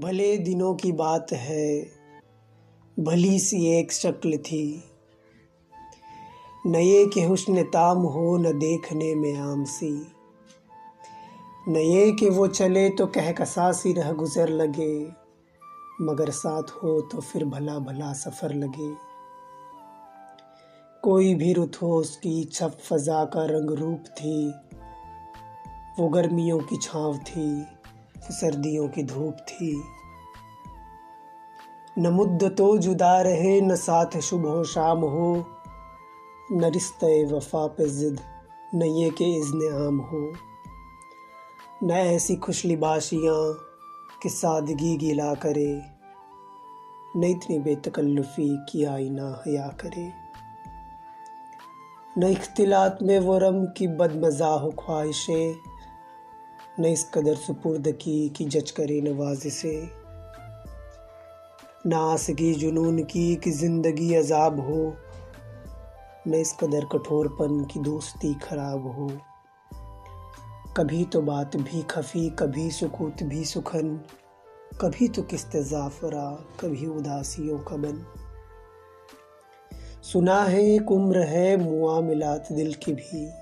भले दिनों की बात है, भली सी एक शक्ल थी। नए के हुस्न ताम हो न देखने में आम सी नए के वो चले तो कह कसा सी रह गुजर लगे, मगर साथ हो तो फिर भला भला सफ़र लगे। कोई भी रुत हो उसकी छप फजा का रंग रूप थी, वो गर्मियों की छाँव थी। सर्दियों की धूप थी। न मुद्द तो जुदा रहे, न साथ शुभ हो, शाम हो। न रिश्ते वफा पे ज़िद, न ये के इज़्न आम हो। न ऐसी खुश लिबाशियाँ कि सादगी गिला करे। न इतनी बेतकल्लुफ़ी कि आईना हया करे। न इख्तिलात में वो रम की बदमज़ाह ख्वाहिशें न इस कदर सुपुर्द की, कि जज करे नवाज़ से। न आसगी जुनून की, कि ज़िंदगी अजाब हो। न इस कदर कठोरपन की दोस्ती खराब हो। कभी तो बात भी खफी, कभी सुकूत भी सुखन। कभी तो किस्त जाफरा, कभी उदासियों का बन सुना है एक उम्र है मुआ मिलात दिल की भी।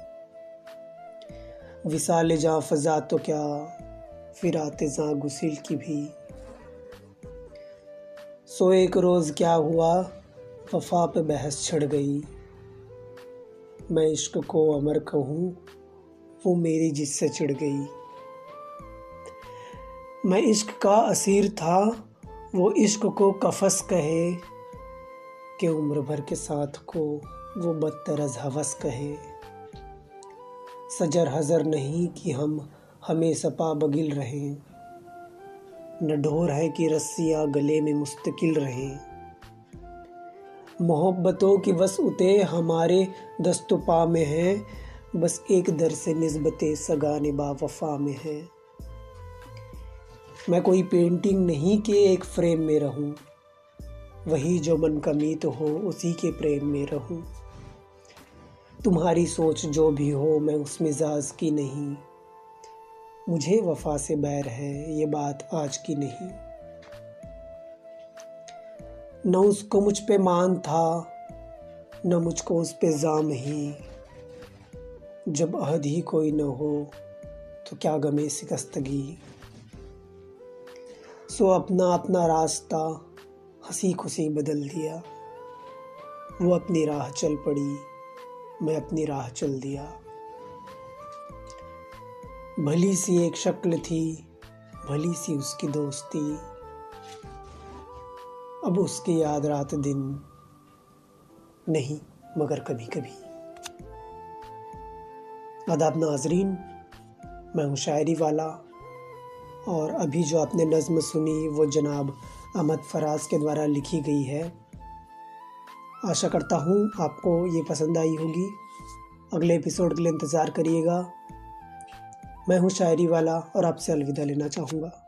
विसाल जा फजा तो क्या, फिर आते जा गुसिल की भी। सो एक रोज़ क्या हुआ, वफा पे बहस छड़ गई। मैं इश्क को अमर कहूँ, वो मेरी जिससे चिढ़ गई। मैं इश्क का असीर था, वो इश्क को कफस कहे, कि उम्र भर के साथ को वो बदतरज हवस कहे। सजर हजर नहीं कि हम हमें सपा बगिल रहें। न ढोर है कि रस्सियाँ गले में मुस्तकिल रहें। मोहब्बतों की वस उते हमारे दस्तुपा में हैं। बस एक दर से नस्बत सगा निबा वफा में है। मैं कोई पेंटिंग नहीं कि एक फ्रेम में रहूँ। वही जो मन का मीत हो उसी के प्रेम में रहूँ। तुम्हारी सोच जो भी हो, मैं उस मिजाज की नहीं। मुझे वफा से बैर है, ये बात आज की नहीं। न उसको मुझ पे मान था, न मुझको उस पे जाम ही। जब अहद ही कोई न हो तो क्या गमे शिकस्तगी सो अपना अपना रास्ता, हँसी खुशी बदल दिया। वो अपनी राह चल पड़ी। मैं अपनी राह चल दिया। भली सी एक शक्ल थी, भली सी उसकी दोस्ती। अब उसकी याद रात दिन नहीं, मगर कभी कभी आदाब नाजरीन, मैं हूँ शायरी वाला, और अभी जो आपने नज़म सुनी वो जनाब अहमद फराज के द्वारा लिखी गई है। आशा करता हूँ आपको ये पसंद आई होगी। अगले एपिसोड के लिए इंतज़ार करिएगा। मैं हूँ शायरी वाला और आपसे अलविदा लेना चाहूँगा।